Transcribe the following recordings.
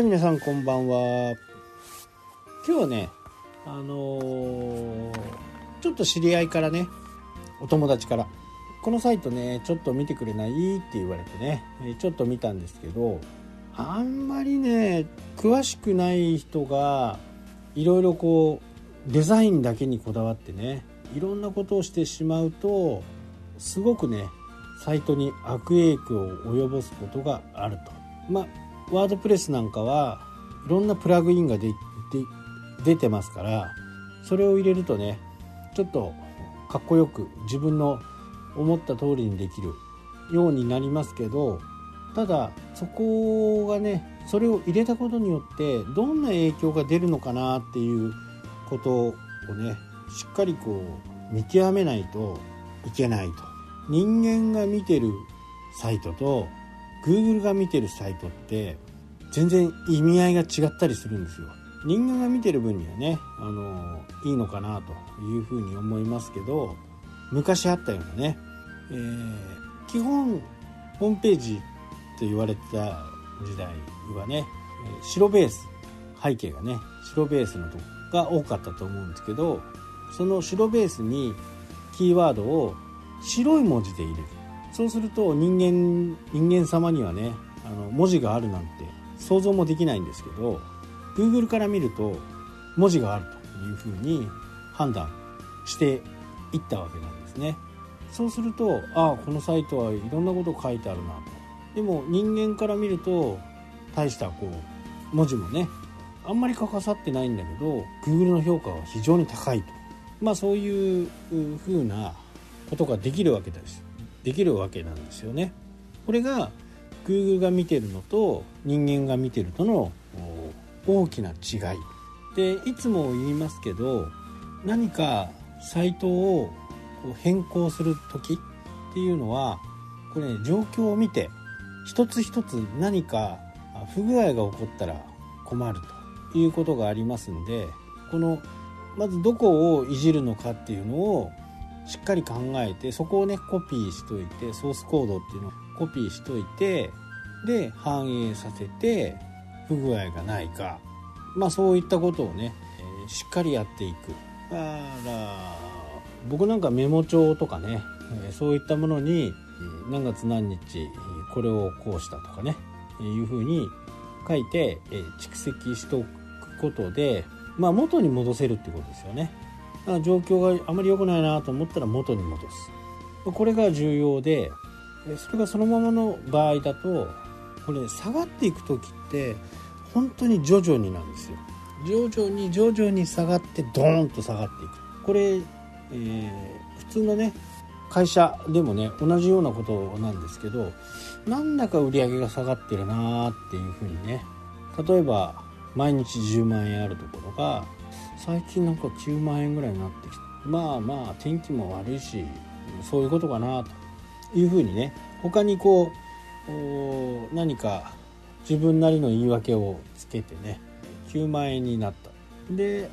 い皆さんこんばんは。今日はねあのーちょっと知り合いからねお友達からこのサイトねちょっと見てくれない？って言われてねちょっと見たんですけどあんまりね詳しくない人がいろいろこうデザインだけにこだわってねいろんなことをしてしまうとすごくねサイトに悪影響を及ぼすことがあると。まあワードプレスなんかはいろんなプラグインがで出てますからそれを入れるとねちょっとかっこよく自分の思った通りにできるようになりますけどただそこがねそれを入れたことによってどんな影響が出るのかなっていうことをねしっかりこう見極めないといけないと。人間が見てるサイトと Google が見てるサイトって全然意味合いが違ったりするんですよ。人間が見てる分にはねあのいいのかなというふうに思いますけど昔あったようなね、えー基本ホームページと言われてた時代はね白ベース背景がね白ベースのとこが多かったと思うんですけどその白ベースにキーワードを白い文字で入れる。そうすると人間人間様にはねあの文字があるなんて想像もできないんですけど Google から見ると文字があるというふうに判断していったわけなんですね。そうするとああこのサイトはいろんなこと書いてあるなと。でも人間から見ると大したこう文字もねあんまり書かさってないんだけど Google の評価は非常に高いと。まあそういうふうなことができるわけです。できるわけなんですよね。これが Google が見てるのと人間が見てるとの大きな違い。でいつも言いますけど何かサイトを変更する時っていうのはこれね状況を見て一つ一つ何か不具合が起こったら困るということがありますんでこのまずどこをいじるのかっていうのをしっかり考えてそこをねコピーしといてソースコードっていうのをコピーしといてで反映させて不具合がないか。まあそういったことをね、えーしっかりやっていく。だから僕なんかメモ帳とかね、えーそういったものに何月何日これをこうしたとかねえいうふうに書いて、えー蓄積しておくことで、まあ、元に戻せるってことですよね。状況があまり良くないなと思ったら元に戻す。これが重要でえーそれがそのままの場合だとこれ下がっていく時って本当に徐々になんですよ。徐々に徐々に下がってドーンと下がっていく。これ、えー普通のね会社でもね同じようなことなんですけどなんだか売り上げが下がってるなーっていうふうにね例えば毎日10万円あるところが最近なんか9万円ぐらいになってきてまあまあ天気も悪いしそういうことかなというふうにね他にこう何か自分なりの言い訳をつけてね9万円になった。で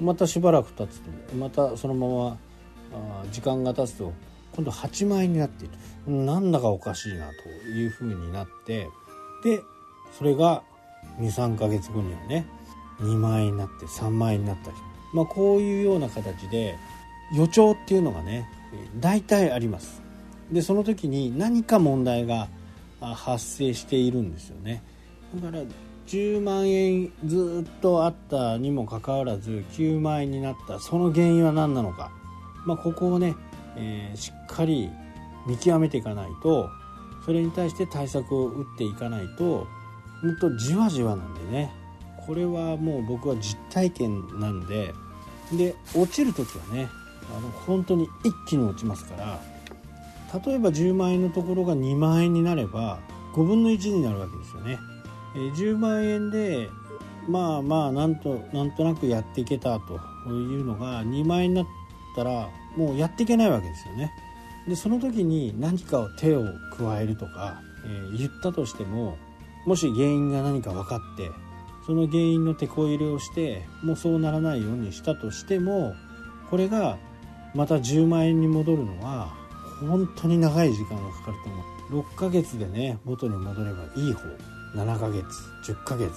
またしばらく経つとまたそのままあ時間が経つと今度8万円になっている。なんだかおかしいなというふうになってでそれが23ヶ月後にはね2万円になって3万円になったり、まあ、こういうような形で予兆っていうのがね大体あります。でその時に何か問題が発生しているんですよね。だから10万円ずっとあったにもかかわらず9万円になった。その原因は何なのか、まあ、ここをね、えーしっかり見極めていかないとそれに対して対策を打っていかないとほんとじわじわなんでね。これはもう僕は実体験なんでで落ちる時はねあの本当に一気に落ちますから例えば10万円のところが2万円になれば5分の1になるわけですよね。え10万円でまあまあなんとなんとなくやっていけたというのが2万円になったらもうやっていけないわけですよね。でその時に何かを手を加えるとか、えー言ったとしてももし原因が何か分かってその原因の手こ入れをしてもうそうならないようにしたとしてもこれがまた10万円に戻るのは本当に長い時間がかかると思う。6ヶ月でね元に戻ればいい方。7ヶ月10ヶ月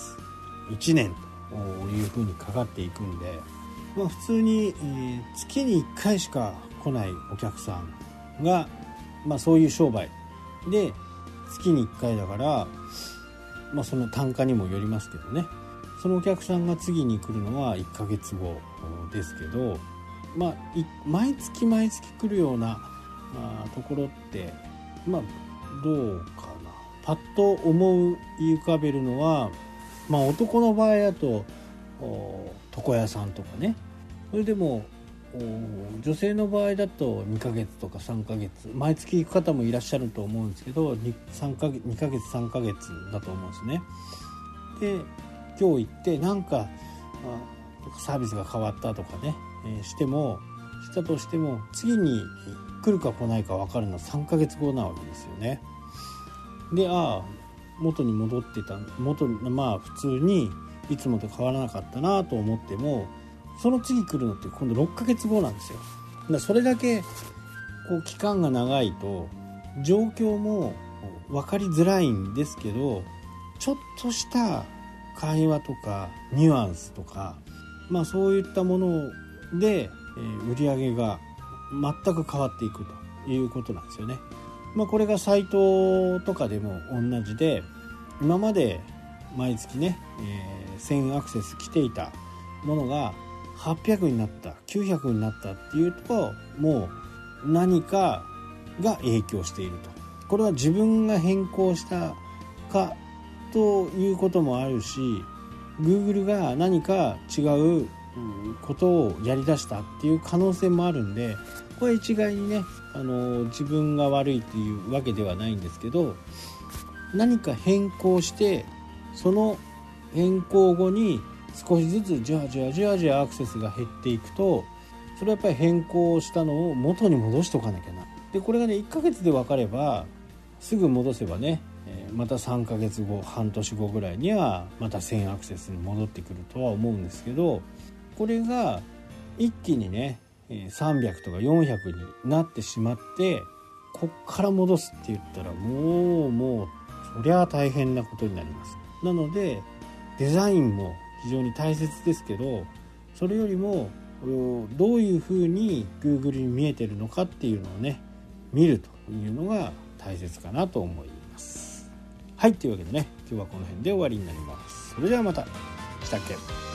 1年というふうにかかっていくんで、まあ、普通に、月に1回しか来ないお客さんが、まあ、そういう商売。で月に1回だから、まあ、その単価にもよりますけどね。そのお客さんが次に来るのは1ヶ月後ですけど、まあ、毎月毎月来るようなあところってまあどうかな。パッと思い浮かべるのは、まあ、男の場合だと床屋さんとかね。それでも女性の場合だと2ヶ月とか3ヶ月毎月行く方もいらっしゃると思うんですけど 2, 3ヶ月2ヶ月3ヶ月だと思うんですね。で今日行ってなんかサービスが変わったとかね、えー、してもしたとしても次に来るか来ないか分かるのは3ヶ月後なわけですよね。でああ元に戻ってた元まあ普通にいつもと変わらなかったなと思ってもその次来るのって今度6ヶ月後なんですよ。だそれだけこう期間が長いと状況も分かりづらいんですけどちょっとした会話とかニュアンスとかまあそういったもので、え売り上げが全く変わっていくということなんですよね。まあ、これがサイトとかでも同じで今まで毎月ね、え、1000アクセス来ていたものが800になった900になったっていうともう何かが影響していると。これは自分が変更したかということもあるし Google が何か違うことをやりだしたっていう可能性もあるんでこれ一概にねあの自分が悪いっていうわけではないんですけど何か変更してその変更後に少しずつじわじわじわじわアクセスが減っていくとそれはやっぱり変更したのを元に戻しとかなきゃな。でこれがね1ヶ月で分かればすぐ戻せばねまた3ヶ月後半年後ぐらいにはまた1000アクセスに戻ってくるとは思うんですけどこれが一気にね300とか400になってしまってこっから戻すって言ったらもうもうそりゃ大変なことになります。なのでデザインも非常に大切ですけどそれよりもどういうふうに Google に見えてるのかっていうのをね見るというのが大切かなと思います。はいというわけでね今日はこの辺で終わりになります。それではまた。したっけ？